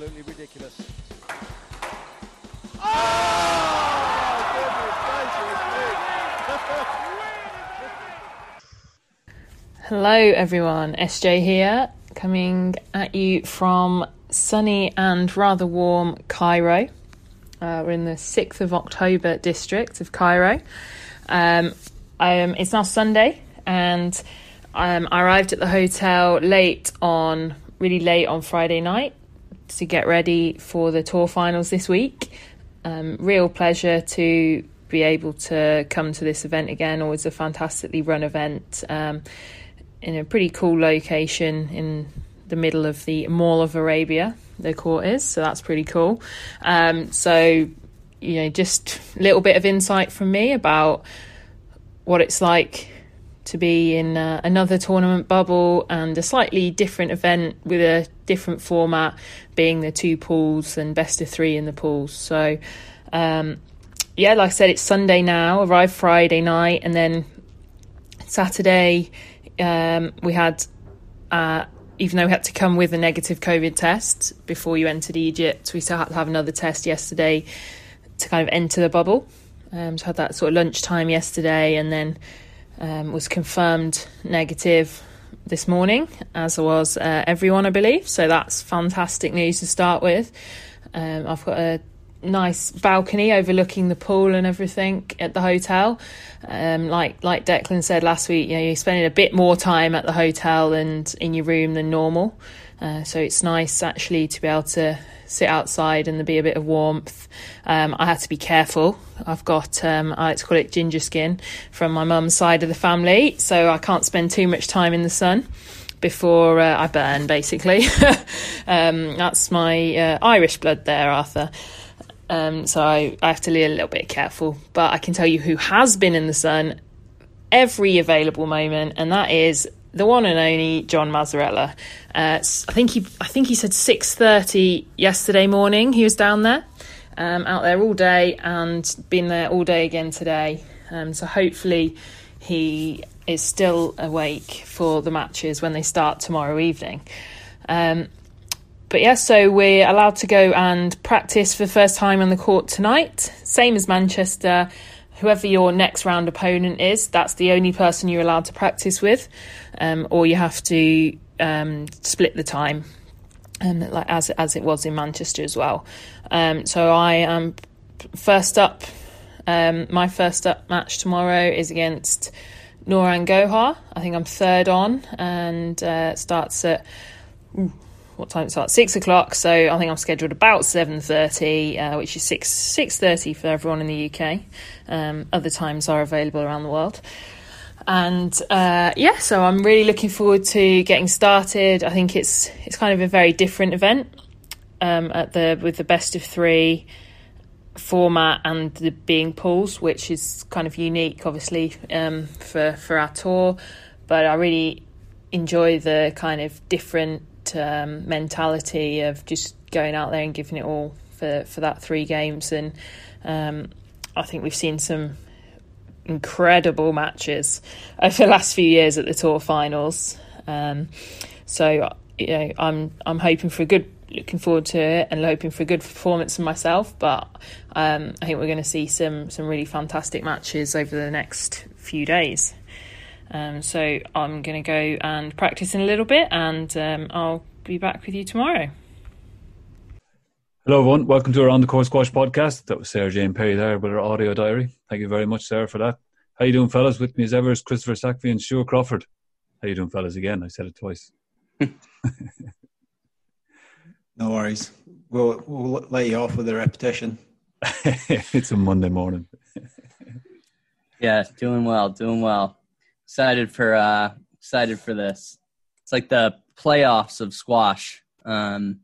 absolutely ridiculous. Hello, everyone. SJ here, coming at you from sunny and rather warm Cairo. Uh, we're in the 6th of October district of Cairo. Um, um, it's now Sunday, and um, I arrived at the hotel late on, really late on Friday night to get ready for the tour finals this week. Um, real pleasure to be able to come to this event again. Always a fantastically run event um, in a pretty cool location in the middle of the Mall of Arabia, the court is. So that's pretty cool. Um, so, you know, just a little bit of insight from me about what it's like to be in uh, another tournament bubble and a slightly different event with a different format, being the two pools and best of three in the pools. So, um, yeah, like I said, it's Sunday now, arrived Friday night, and then Saturday um, we had, uh, even though we had to come with a negative COVID test before you entered Egypt, we still had to have another test yesterday to kind of enter the bubble. Um, so I had that sort of lunchtime yesterday, and then um, was confirmed negative this morning, as was uh, everyone, I believe. So that's fantastic news to start with. Um, I've got a nice balcony overlooking the pool and everything at the hotel. Um, like like Declan said last week, you know, you're spending a bit more time at the hotel and in your room than normal. Uh, so it's nice actually to be able to sit outside and there be a bit of warmth. Um, I had to be careful. I've got, um, I like to call it ginger skin from my mum's side of the family, so I can't spend too much time in the sun before uh, I burn, basically. um, that's my uh, Irish blood there, Arthur. Um, so I, I have to be a little bit careful. But I can tell you who has been in the sun every available moment, and that is the one and only John Mazzarella. Uh, I think he, I think he said six thirty yesterday morning. He was down there, um, out there all day, and been there all day again today. Um, so hopefully, he is still awake for the matches when they start tomorrow evening. Um, but yeah, so we're allowed to go and practice for the first time on the court tonight, same as Manchester whoever your next round opponent is, that's the only person you're allowed to practice with, um, or you have to um, split the time, um, like as as it was in Manchester as well. Um, so I am first up. Um, my first up match tomorrow is against Nouran Gohar. I think I'm third on, and uh, starts at. Ooh, what time it starts? Six o'clock. So I think I'm scheduled about seven thirty, uh, which is six six thirty for everyone in the UK. Um, other times are available around the world. And uh, yeah, so I'm really looking forward to getting started. I think it's it's kind of a very different event um, at the with the best of three format and the being pools, which is kind of unique, obviously, um, for for our tour. But I really enjoy the kind of different um, mentality of just going out there and giving it all for for that three games. And um, I think we've seen some incredible matches over the last few years at the tour finals. Um, so you know, I'm I'm hoping for a good, looking forward to it, and hoping for a good performance from myself. But um, I think we're going to see some some really fantastic matches over the next few days. Um, so I'm going to go and practice in a little bit, and um, I'll be back with you tomorrow. Hello, everyone. Welcome to our On the Court Squash podcast. That was Sarah Jane Perry there with our audio diary. Thank you very much, Sarah, for that. How you doing, fellas? With me as ever is Christopher Sachvie and Stuart Crawford. How you doing, fellas? Again, I said it twice. no worries. We'll, we'll let you off with a repetition. it's a Monday morning. yeah, doing well, doing well excited for uh excited for this. It's like the playoffs of squash. Um,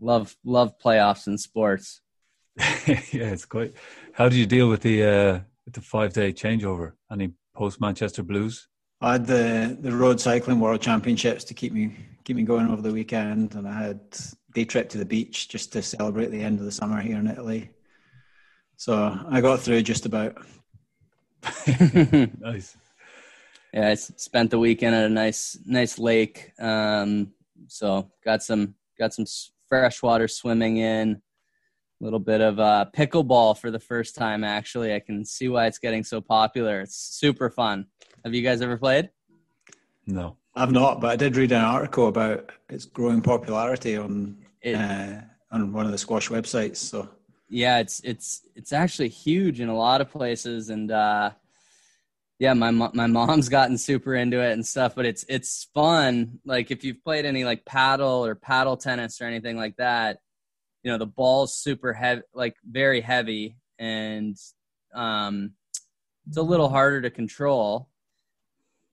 love love playoffs in sports. yeah, it's quite. How did you deal with the uh, with the five day changeover? Any post Manchester Blues? I had the the road cycling world championships to keep me keep me going over the weekend, and I had day trip to the beach just to celebrate the end of the summer here in Italy. So I got through just about. nice yeah, I spent the weekend at a nice nice lake. Um, so got some got some freshwater swimming in. A little bit of uh, pickleball for the first time. Actually, I can see why it's getting so popular. It's super fun. Have you guys ever played? No. I've not, but I did read an article about its growing popularity on It- uh, on one of the squash websites. So yeah it's it's it's actually huge in a lot of places and uh yeah my my mom's gotten super into it and stuff but it's it's fun. Like if you've played any like paddle or paddle tennis or anything like that you know the ball's super heavy like very heavy and um it's a little harder to control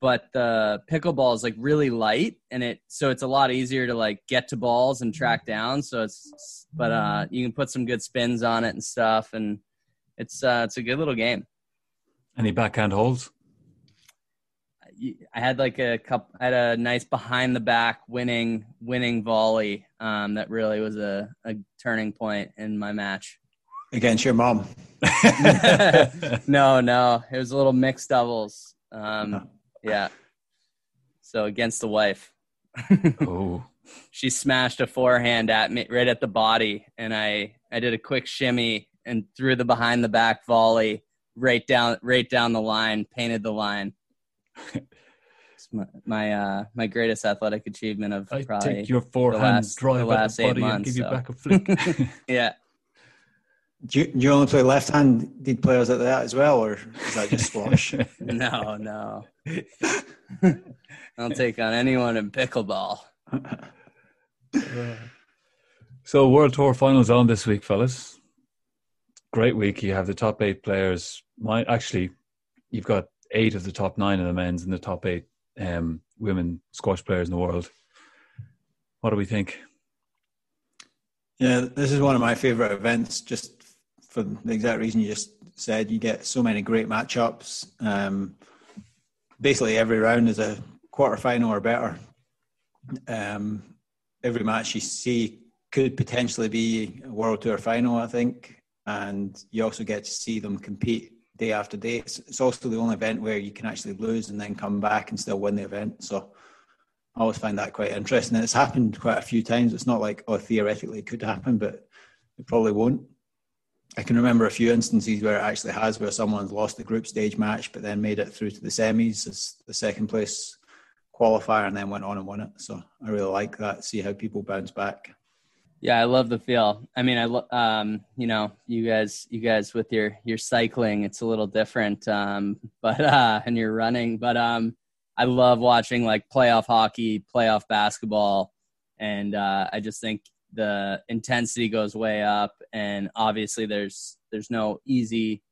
but the pickleball is like really light and it so it's a lot easier to like get to balls and track down. So it's but uh you can put some good spins on it and stuff and it's uh it's a good little game. Any backhand holes? I had like a cup i had a nice behind the back winning winning volley um that really was a, a turning point in my match. Against your mom, no no it was a little mixed doubles um No. yeah. So against the wife. Oh. she smashed a forehand at me right at the body and i i did a quick shimmy and threw the behind the back volley right down right down the line painted the line. it's my my, uh, my greatest athletic achievement of I probably take your forehand last- drive the at last the eight body and months, give you back a flick. yeah do you, do you only play left-handed players at that as well, or is that just squash? no no i'll take on anyone in pickleball so World Tour finals on this week, fellas. Great week. You have the top eight players. My actually, you've got eight of the top nine of the men's and the top eight um, women squash players in the world. What do we think? Yeah, this is one of my favorite events, just for the exact reason you just said. You get so many great matchups. Um, basically, every round is a quarter final or better. Um, every match you see could potentially be a World Tour final, I think, and you also get to see them compete day after day. It's, it's also the only event where you can actually lose and then come back and still win the event. So I always find that quite interesting. And it's happened quite a few times. It's not like, oh, theoretically it could happen, but it probably won't. I can remember a few instances where it actually has, where someone's lost the group stage match, but then made it through to the semis as the second place qualifier and then went on and won it. So I really like that. See how people bounce back. Yeah, I love the feel. I mean, I um, you know, you guys, you guys with your your cycling, it's a little different, um, but uh, and you're running, but um, I love watching like playoff hockey, playoff basketball, and uh, I just think the intensity goes way up, and obviously there's there's no easy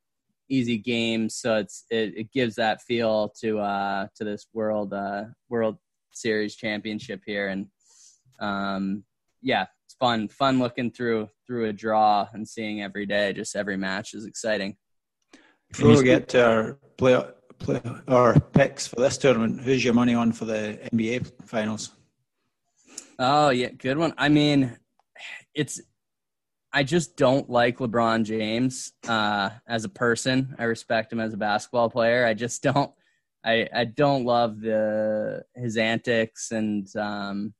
easy games, so it's it, it gives that feel to uh to this world uh World Series championship here, and um, yeah, fun fun looking through through a draw and seeing every day. Just every match is exciting. Before we get to our play, play our picks for this tournament, who's your money on for the NBA finals? Oh yeah, good one. I mean, it's I just don't like LeBron James uh, as a person. I respect him as a basketball player. I just don't. I I don't love the his antics, and um,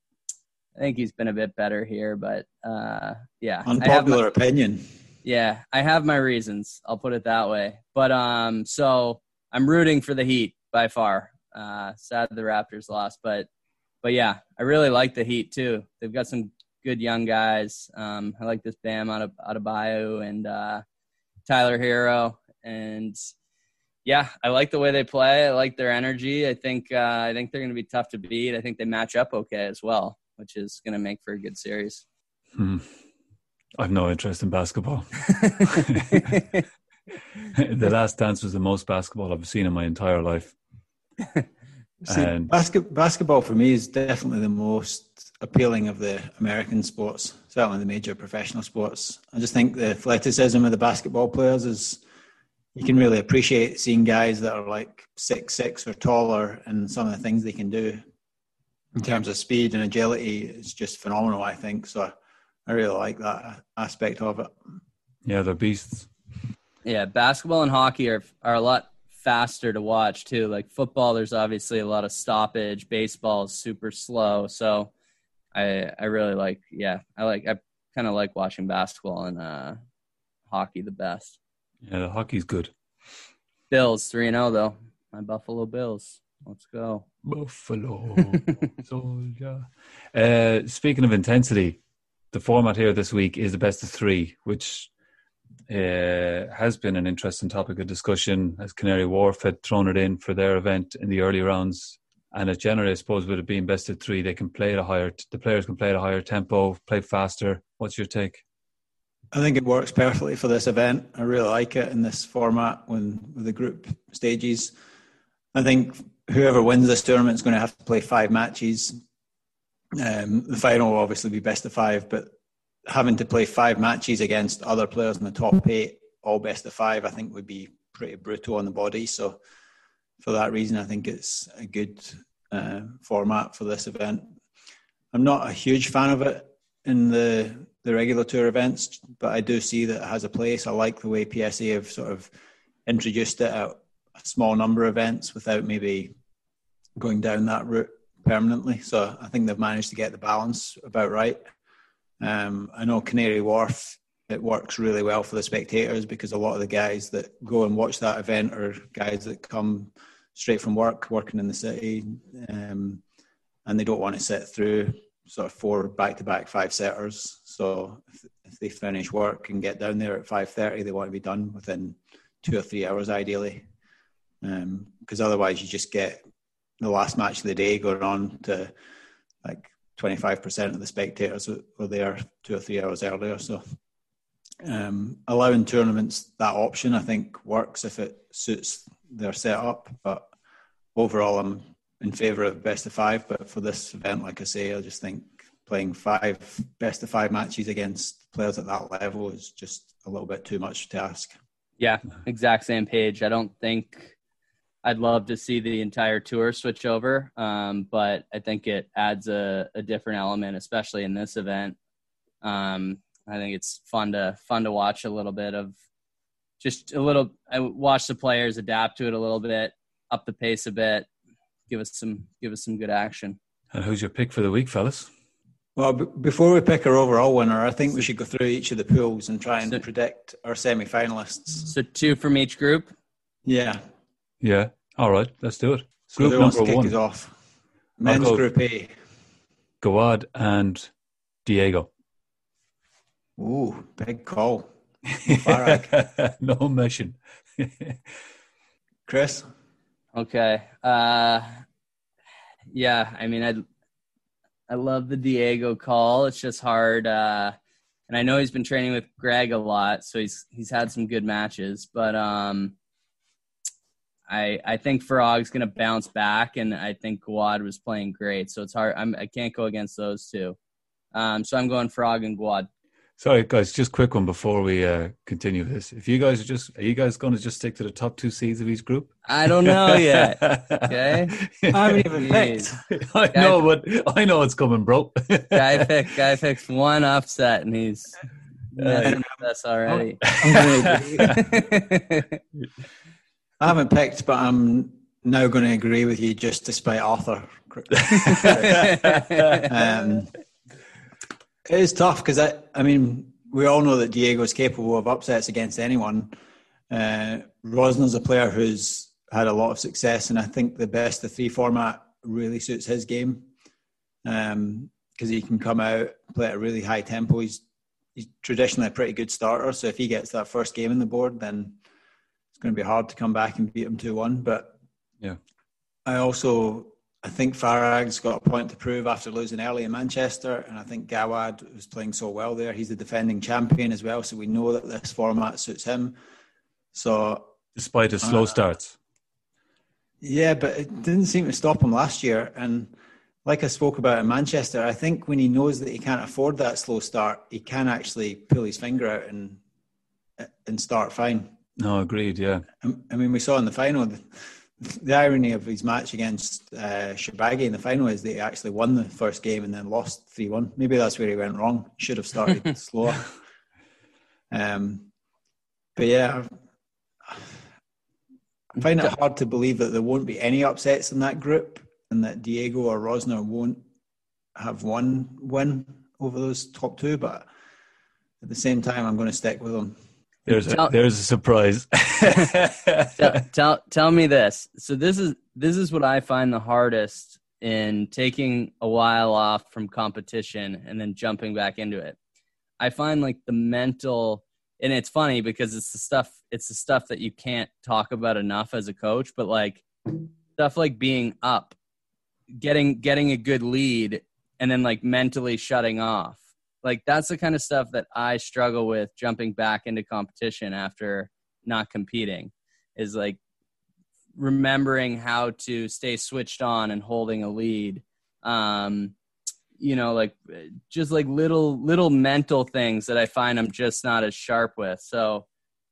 I think he's been a bit better here. But uh, yeah, I have my- Unpopular opinion. Yeah, I have my reasons. I'll put it that way. But um, so I'm rooting for the Heat by far. Uh, sad the Raptors lost, but but yeah, I really like the Heat too. They've got some good young guys. Um, I like this Bam out of out of Bio and uh, Tyler Herro, and yeah, I like the way they play. I like their energy. I think uh, I think they're going to be tough to beat. I think they match up okay as well, which is going to make for a good series. Hmm. I've no interest in basketball. the Last Dance was the most basketball I've seen in my entire life. See, And- basket, basketball for me is definitely the most appealing of the American sports, certainly the major professional sports. I just think the athleticism of the basketball players is you can really appreciate seeing guys that are like six six or taller and some of the things they can do in terms of speed and agility is just phenomenal. I think so. I really like that aspect of it. Yeah, they're beasts. Yeah, basketball and hockey are are a lot faster to watch too. Like football, there's obviously a lot of stoppage. Baseball is super slow, so I I really like yeah I like I kind of like watching basketball and uh, hockey the best. Yeah, the hockey's good. Bills three and zero though. My Buffalo Bills. Let's go. Buffalo soldier. Uh, speaking of intensity, the format here this week is the best of three, which uh, has been an interesting topic of discussion as Canary Wharf had thrown it in for their event in the early rounds. And it generally, I suppose, with it being best of three, they can play at a higher, the players can play at a higher tempo, play faster. What's your take? I think it works perfectly for this event. I really like it in this format when with the group stages. I think whoever wins this tournament is going to have to play five matches. Um, the final will obviously be best of five, but having to play five matches against other players in the top eight, all best of five, I think would be pretty brutal on the body. So, for that reason, I think it's a good uh, format for this event. I'm not a huge fan of it in the the regular tour events, but I do see that it has a place. I like the way PSA have sort of introduced it at a small number of events without maybe going down that route permanently. So I think they've managed to get the balance about right. Um, I know Canary Wharf, it works really well for the spectators because a lot of the guys that go and watch that event are guys that come straight from work, working in the city, um, and they don't want to sit through sort of four back-to-back five setters. So if, if they finish work and get down there at five thirty, they want to be done within two or three hours, ideally, because um, otherwise you just get the last match of the day going on to like 25% of the spectators were there two or three hours earlier. So um, allowing tournaments that option, I think, works if it suits their setup. But overall, I'm in favour of best of five. But for this event, like I say, I just think playing five best of five matches against players at that level is just a little bit too much to ask. Yeah, exact same page. I don't think I'd love to see the entire tour switch over, um, but I think it adds a, a, different element, especially in this event. Um, I think it's fun to fun to watch a little bit of just a little. I watch the players adapt to it a little bit, up the pace a bit, give us some give us some good action. And who's your pick for the week, fellas? Well, b- before we pick our overall winner, I think we should go through each of the pools and try and so, predict our semi-finalists. So two from each group. Yeah. Yeah. All right. Let's do it. So group number kick one. Is off. Men's Group A. Gawad and Diego. Ooh, big call. no mission. Chris. Okay. Uh, yeah. I mean, I I love the Diego call. It's just hard. Uh, and I know he's been training with Greg a lot, so he's he's had some good matches. But um, I I think Farag's going to bounce back, and I think Gawad was playing great. So it's hard. I'm I can't go against those two. Um, so I'm going Farag and Gawad. Sorry, guys, just quick one before we uh, continue this. If you guys are just, are you guys going to just stick to the top two seeds of each group? I don't know yet. okay, I haven't even picked. I guy know, but I know it's coming, bro. guy picked, guy picked one upset, and he's uh, that's already. I haven't picked, but I'm now going to agree with you just despite Arthur. um, it is tough because I, I mean, we all know that Diego is capable of upsets against anyone. Uh, Rosner's a player who's had a lot of success, and I think the best of three format really suits his game because um, he can come out play at a really high tempo. He's he's traditionally a pretty good starter, so if he gets that first game in the board, then going to be hard to come back and beat them 2 1. But yeah, I also I think Farag's got a point to prove after losing early in Manchester, and I think Gawad was playing so well there. He's the defending champion as well, so we know that this format suits him. So, despite his slow uh, starts, yeah, but it didn't seem to stop him last year. And like I spoke about in Manchester, I think when he knows that he can't afford that slow start, he can actually pull his finger out and and start fine. No, agreed. Yeah. I mean, we saw in the final. The, the irony of his match against uh, Shorbagy in the final is that he actually won the first game and then lost 3 1. Maybe that's where he went wrong. Should have started slower. Um, but yeah, I find it hard to believe that there won't be any upsets in that group and that Diego or Rosner won't have one win over those top two, but at the same time, I'm going to stick with them. There's a, there's a surprise. tell, tell tell me this. So this is this is what I find the hardest in taking a while off from competition and then jumping back into it. I find like the mental and it's funny because it's the stuff it's the stuff that you can't talk about enough as a coach, but like stuff like being up, getting getting a good lead and then like mentally shutting off. Like that's the kind of stuff that I struggle with jumping back into competition after not competing is like remembering how to stay switched on and holding a lead. Um you know like just like little little mental things that i find i'm just not as sharp with. So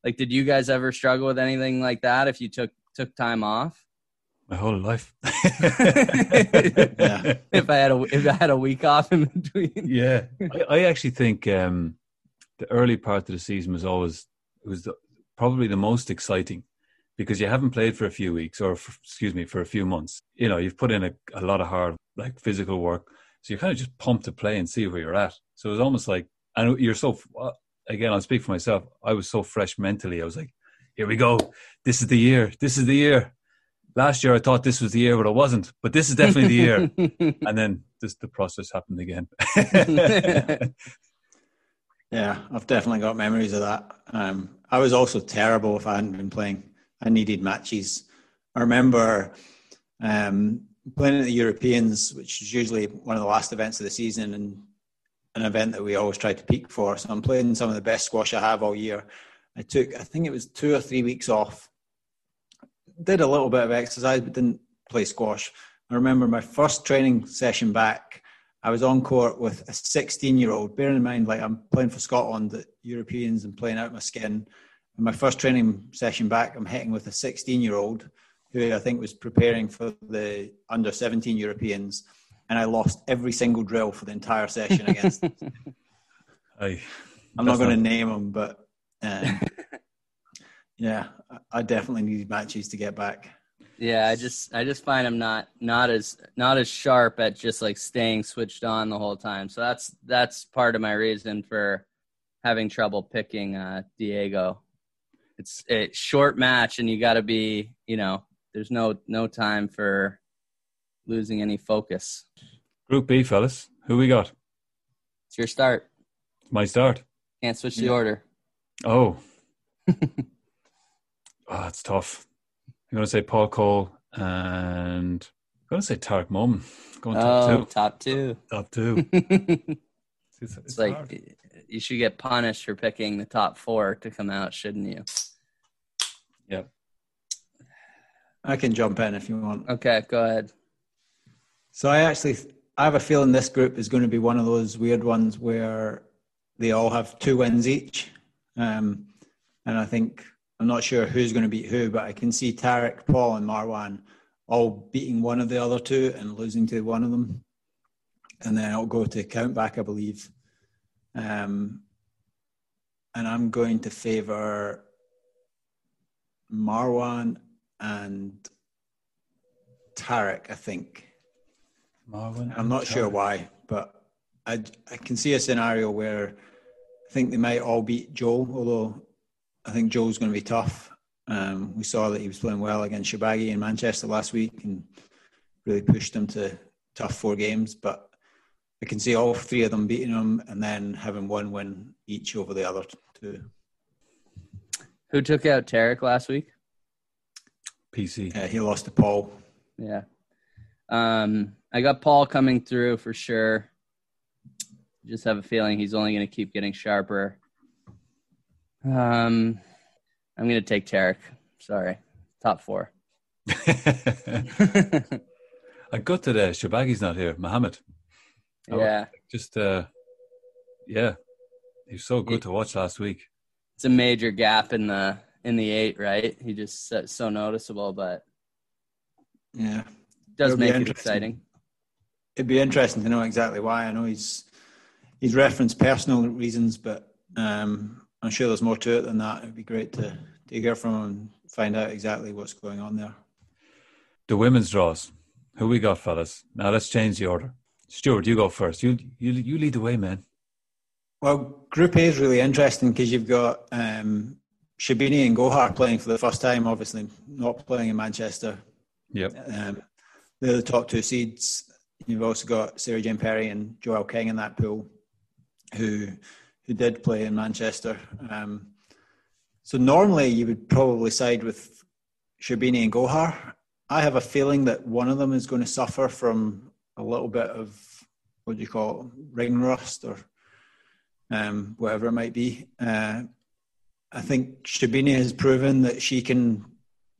like did you guys ever struggle with anything like that if you took took time off My whole life. Yeah. if i had a if i had a week off in between yeah, I, I actually think um, the early part of the season was always it was the, probably the most exciting because you haven't played for a few weeks or for, excuse me for a few months. You know, you've put in a, a lot of hard like physical work, so you're kind of just pumped to play and see where you're at. So it was almost like, and you're so uh, again, I'll speak for myself. I was so fresh mentally. I was like, here we go. This is the year. This is the year. Last year I thought this was the year, but it wasn't. But this is definitely the year. and then this the process happened again. Yeah, I've definitely got memories of that. Um, I was also terrible if I hadn't been playing. I needed matches. I remember um, playing at the Europeans, which is usually one of the last events of the season and an event that we always try to peak for. So I'm playing some of the best squash I have all year. I took, I think it was two or three weeks off. Did a little bit of exercise, but didn't play squash. I remember my first training session back. I was on court with a 16 year old, bearing in mind, like I'm playing for Scotland at Europeans and playing out my skin. And my first training session back, I'm hitting with a 16 year old who I think was preparing for the under 17 Europeans. And I lost every single drill for the entire session against. I, I'm not going to name them, but um, yeah, I- I definitely need matches to get back. Yeah, I just I just find I'm not not as not as sharp at just like staying switched on the whole time. So that's that's part of my reason for having trouble picking uh Diego. It's a short match and you got to be, you know, there's no no time for losing any focus. Group B, fellas. Who we got? It's your start. It's my start. Can't switch the Yeah. order. Oh. oh, it's tough. I'm going to say Paul Coll and I'm going to say Tarek Momen. Going top Oh, two. top two. Top two. it's It's, it's like hard. you should get punished for picking the top 4 to come out, shouldn't you? Yep. I can jump in if you want. Okay, go ahead. So I actually, I have a feeling this group is going to be one of those weird ones where they all have two wins each, um, and I think I'm not sure who's going to beat who, but I can see Tarek, Paul, and Marwan all beating one of the other two and losing to one of them, and then I'll go to count back, I believe, um, and I'm going to favour Marwan and Tarek, I think. Marwan. I'm not sure why, but I, I can see a scenario where I think they might all beat Joe, although I think Joe's going to be tough. Um, we saw that he was playing well against Shorbagy in Manchester last week and really pushed him to tough four games. But I can see all three of them beating him and then having one win each over the other two. Who took out Tarek last week? PC. Uh, he lost to Paul. Yeah. Um, I got Paul coming through for sure. Just have a feeling he's only going to keep getting sharper. Um, I'm going to take Tarek. Sorry, top four. I got to the Shorbagy's not here. Mohammed. Oh. yeah, Just, uh, yeah. He was so good to watch last week. it's a major gap in the in the eight, right? He just so, so noticeable, but Yeah. does It'll make it exciting. It'd be interesting to know exactly why. I know he's he's referenced personal reasons, but um, I'm sure there's more to it than that. It'd be great to, to hear from him and find out exactly what's going on there. The women's draws. Who we got, fellas? Now let's change the order. Stuart, you go first. You you you lead the way, man. Well, Group A is really interesting because you've got um, Sherbini and Gohar playing for the first time. Obviously, not playing in Manchester. Yep. Um, they're the top two seeds. You've also got Sarah Jane Perry and Joelle King in that pool, who who did play in Manchester. Um, so normally you would probably side with Sherbini and Gohar. I have a feeling that one of them is going to suffer from a little bit of what do you call it, ring rust or um, whatever it might be. Uh, I think Sherbini has proven that she can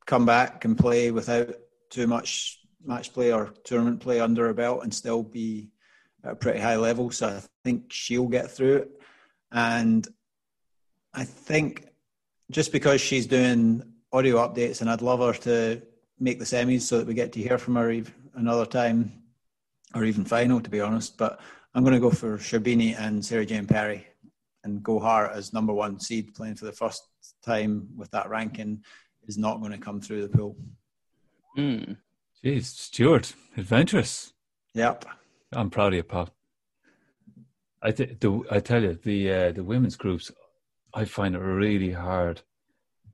come back and play without too much match play or tournament play under her belt and still be at a pretty high level. So I think she'll get through it. And I think just because she's doing audio updates, and I'd love her to make the semis so that we get to hear from her another time, or even final, to be honest. But I'm going to go for Sherbini and Sarah Jane Perry and Gohar as number one seed playing for the first time with that ranking is not going to come through the pool. Mm. Jeez, Stuart, adventurous. Yep. I'm proud of you, pal. I th- the, I tell you, the uh, the women's groups, I find it really hard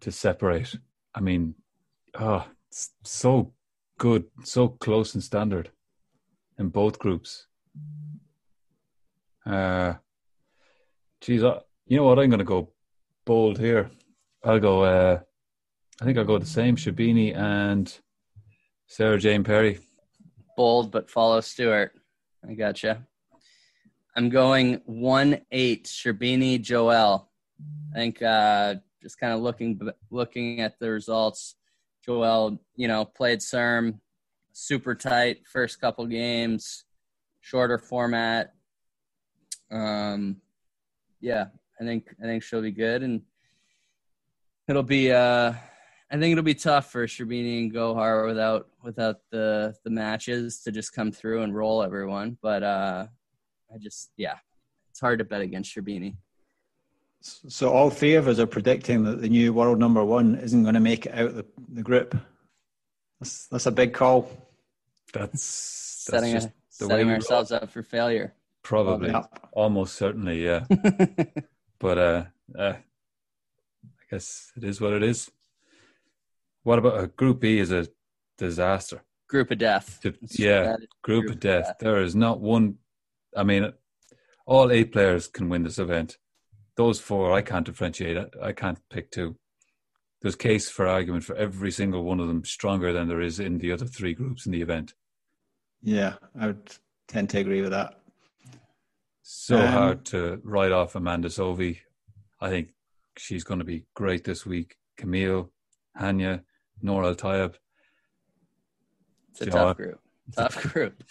to separate. I mean, oh, so good, so close and standard in both groups. Uh, geez, I, you know what? I'm going to go bold here. I'll go. Uh, I think I'll go the same. Sherbini and Sarah Jane Perry. Bold, but follow Stuart. I gotcha. I'm going one eight. Sherbini Joelle. I think uh, just kind of looking looking at the results. Joelle, you know, played Serm super tight first couple games, shorter format. Um, yeah, I think I think she'll be good, and it'll be uh, I think it'll be tough for Sherbini and Gohar without without the the matches to just come through and roll everyone. But uh, I just yeah, it's hard to bet against Sherbini. So all three of us are predicting that the new world number one isn't going to make it out the, the group. That's that's a big call. That's, that's setting a, setting ourselves up for failure. Probably, almost certainly, yeah. but uh, uh, I guess it is what it is. What about a Group B is a disaster. Group of death. To, yeah, group, group, of death. death. There is not one. I mean, all eight players can win this event. Those four, I can't differentiate. I, I can't pick two. There's case for argument for every single one of them stronger than there is in the other three groups in the event. Yeah, I would tend to agree with that. So um, hard to write off Amanda Sobhy. I think she's going to be great this week. Camille, Hania, Nour El Tayeb. It's a tough group. Tough group.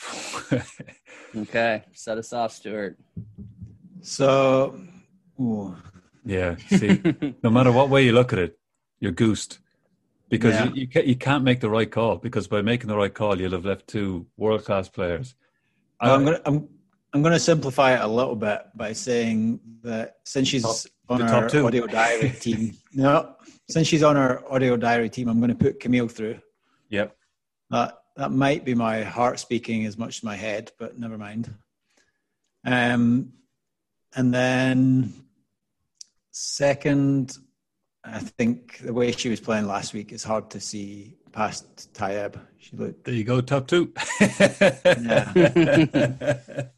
okay, set us off, Stuart. So, ooh. yeah. See, no matter what way you look at it, you're goosed because yeah. you, you, can't, you can't make the right call because by making the right call, you'll have left two world class players. Well, I'm going to I'm I'm going to simplify it a little bit by saying that since she's top, on our audio diary team, no, since she's on our audio diary team, I'm going to put Camille through. Yep. That that might be my heart speaking as much as my head, but never mind. Um, and then second, I think the way she was playing last week, it's hard to see past Tayeb. She looked. There you go, top two. yeah.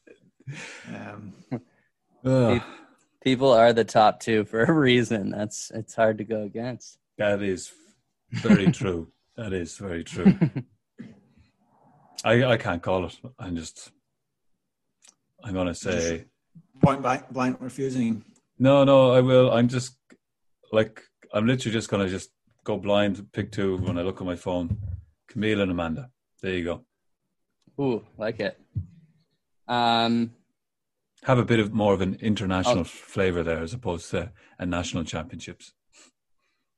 Um, People are the top two for a reason. That's it's hard to go against. That is very true. That is very true. I I can't call it. I'm just I'm gonna say point blank blank refusing. No, no, I will. I'm just like I'm literally just gonna just go blind, pick two when I look at my phone. Camille and Amanda. There you go. Ooh, like it. Um, have a bit of more of an international oh. flavor there as opposed to a national championships.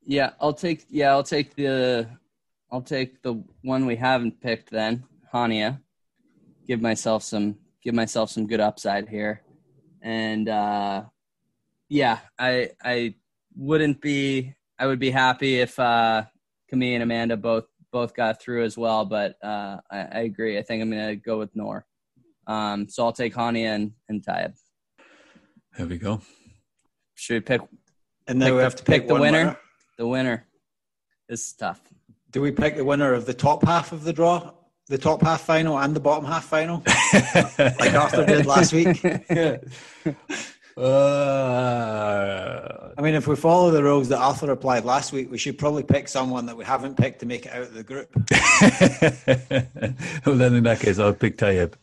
Yeah, I'll take yeah, I'll take the I'll take the one we haven't picked then, Hania. Give myself some give myself some good upside here. And uh yeah, I I wouldn't be I would be happy if uh Camille and Amanda both both got through as well, but uh I, I agree. I think I'm gonna go with Nour. Um, so I'll take Hania and, and Tayeb. There we go. Should we pick And then Pick we the- have to pick pick, the one winner? the winner? This is tough. Do we pick the winner of the top half of the draw, the top half final, and the bottom half final, like Arthur did last week? Uh, I mean, if we follow the rules that Arthur applied last week, we should probably pick someone that we haven't picked to make it out of the group. well, then in that case, I'll pick Tayeb.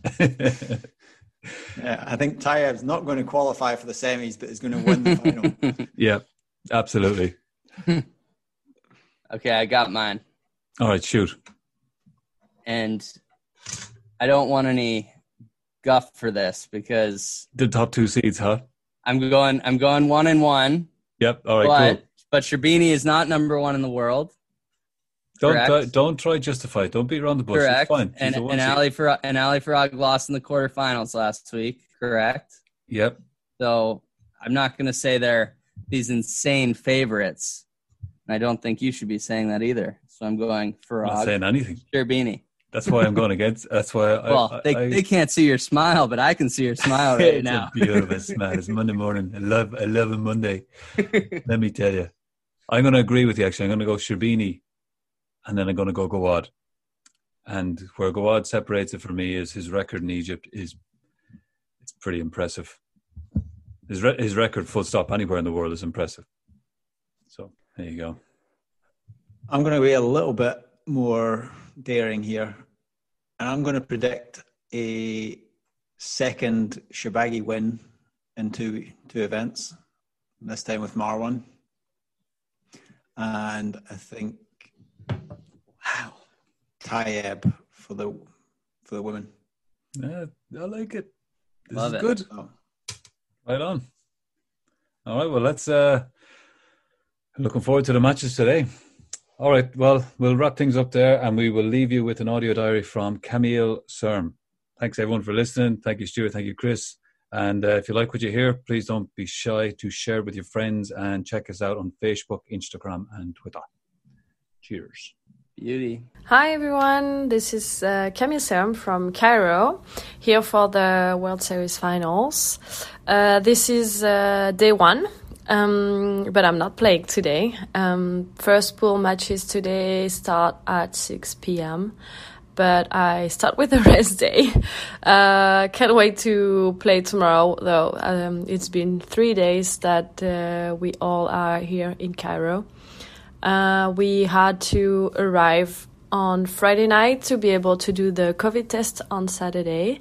Yeah, I think Tayeb's not going to qualify for the semis, but is going to win the final. yeah, absolutely. Okay, I got mine. All right, shoot. And I don't want any guff for this because The top two seeds, huh? I'm going I'm going one and one. Yep. All right, but cool. but Sherbini is not number one in the world. Don't try, don't try justify. it. Don't beat around the bush. correct. It's fine. And She's a and seed. Ali Farag and Ali Farag lost in the quarterfinals last week. Correct. Yep. So I'm not going to say they're these insane favorites. And I don't think you should be saying that either. So I'm going I'm not saying anything. Sherbini. That's why I'm going against. That's why. I, Well, I, they, I, they can't see your smile, but I can see your smile right it's now. a beautiful smile. It's Monday morning. I love. I love a Monday. Let me tell you. I'm going to agree with you. Actually, I'm going to go Sherbini, and then I'm going to go Gawad. And where Gawad separates it for me is his record in Egypt is it's pretty impressive. His re- his record, full stop, anywhere in the world is impressive. So there you go. I'm going to be a little bit more daring here, and I'm going to predict a second Shorbagy win in two two events. This time with Marwan, and I think wow, Tayeb for the for the women. Yeah, I like it. This Love is it. good. So, Right on. All right. Well, let's. uh Looking forward to the matches today. All right. Well, we'll wrap things up there, and we will leave you with an audio diary from Camille Serm. Thanks everyone for listening. Thank you, Stuart. Thank you, Chris. And uh, if you like what you hear, please don't be shy to share it with your friends and check us out on Facebook, Instagram, and Twitter. Cheers. Beauty. Hi everyone, this is uh, Camille Serm from Cairo, here for the World Series finals. Uh, this is uh, day one, um, but I'm not playing today. Um, first pool matches today start at 6 p.m., but I start with a rest day. Uh, can't wait to play tomorrow, though. Um, it's been three days that uh, we all are here in Cairo. Uh, we had to arrive on Friday night to be able to do the COVID test on Saturday.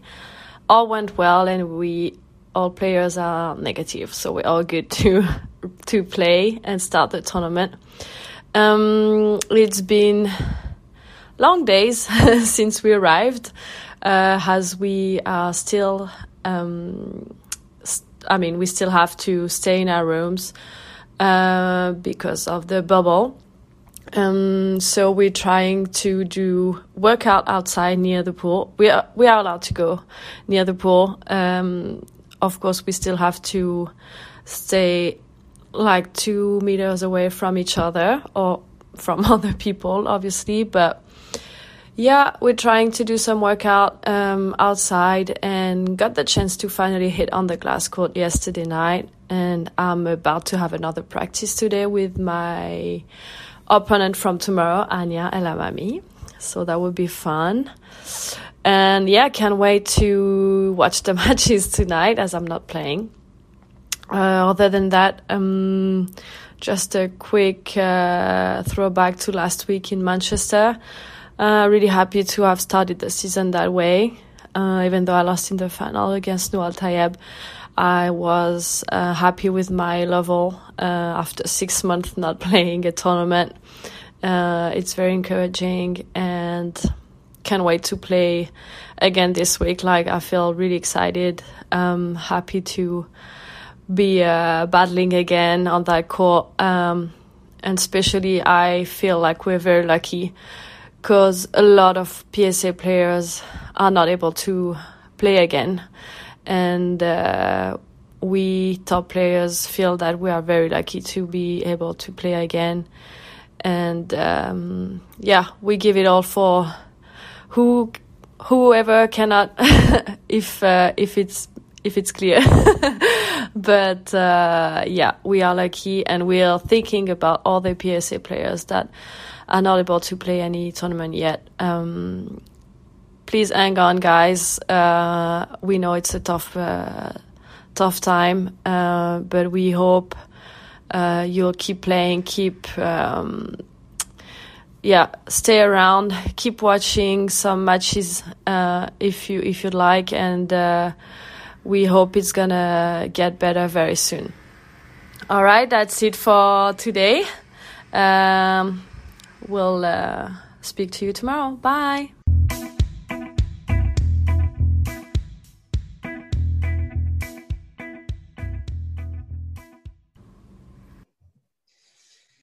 All went well, and we all players are negative, so we're all good to to play and start the tournament. Um, it's been long days since we arrived, uh, as we are still. Um, st- I mean, we still have to stay in our rooms uh, because of the bubble. Um, so we're trying to do workout outside near the pool. We are we are allowed to go near the pool. Um, of course, we still have to stay like two meters away from each other or from other people, obviously. But yeah, we're trying to do some workout um, outside and got the chance to finally hit on the glass court yesterday night. And I'm about to have another practice today with my opponent from tomorrow, Hania El Hammamy. So that would be fun. And yeah, can't wait to watch the matches tonight as I'm not playing. Uh, other than that, um, just a quick uh, throwback to last week in Manchester. Uh, really happy to have started the season that way. Uh, even though I lost in the final against Nour El Tayeb, I was uh, happy with my level uh, after six months not playing a tournament. It's very encouraging and can't wait to play again this week. Like I feel really excited. Um, happy to be uh, battling again on that court. Um, and especially, I feel like we're very lucky because a lot of PSA players are not able to play again. And uh, we top players feel that we are very lucky to be able to play again. And um, yeah, we give it all for who whoever cannot, if uh, if it's if it's clear. but uh, yeah, we are lucky, and we are thinking about all the PSA players that are not able to play any tournament yet. Um, please hang on, guys. Uh, we know it's a tough, uh, tough time, uh, but we hope uh, you'll keep playing, keep. Um, yeah, stay around, keep watching some matches uh, if you if you'd like, and uh, we hope it's gonna get better very soon. All right, that's it for today. Um, we'll uh, speak to you tomorrow. Bye.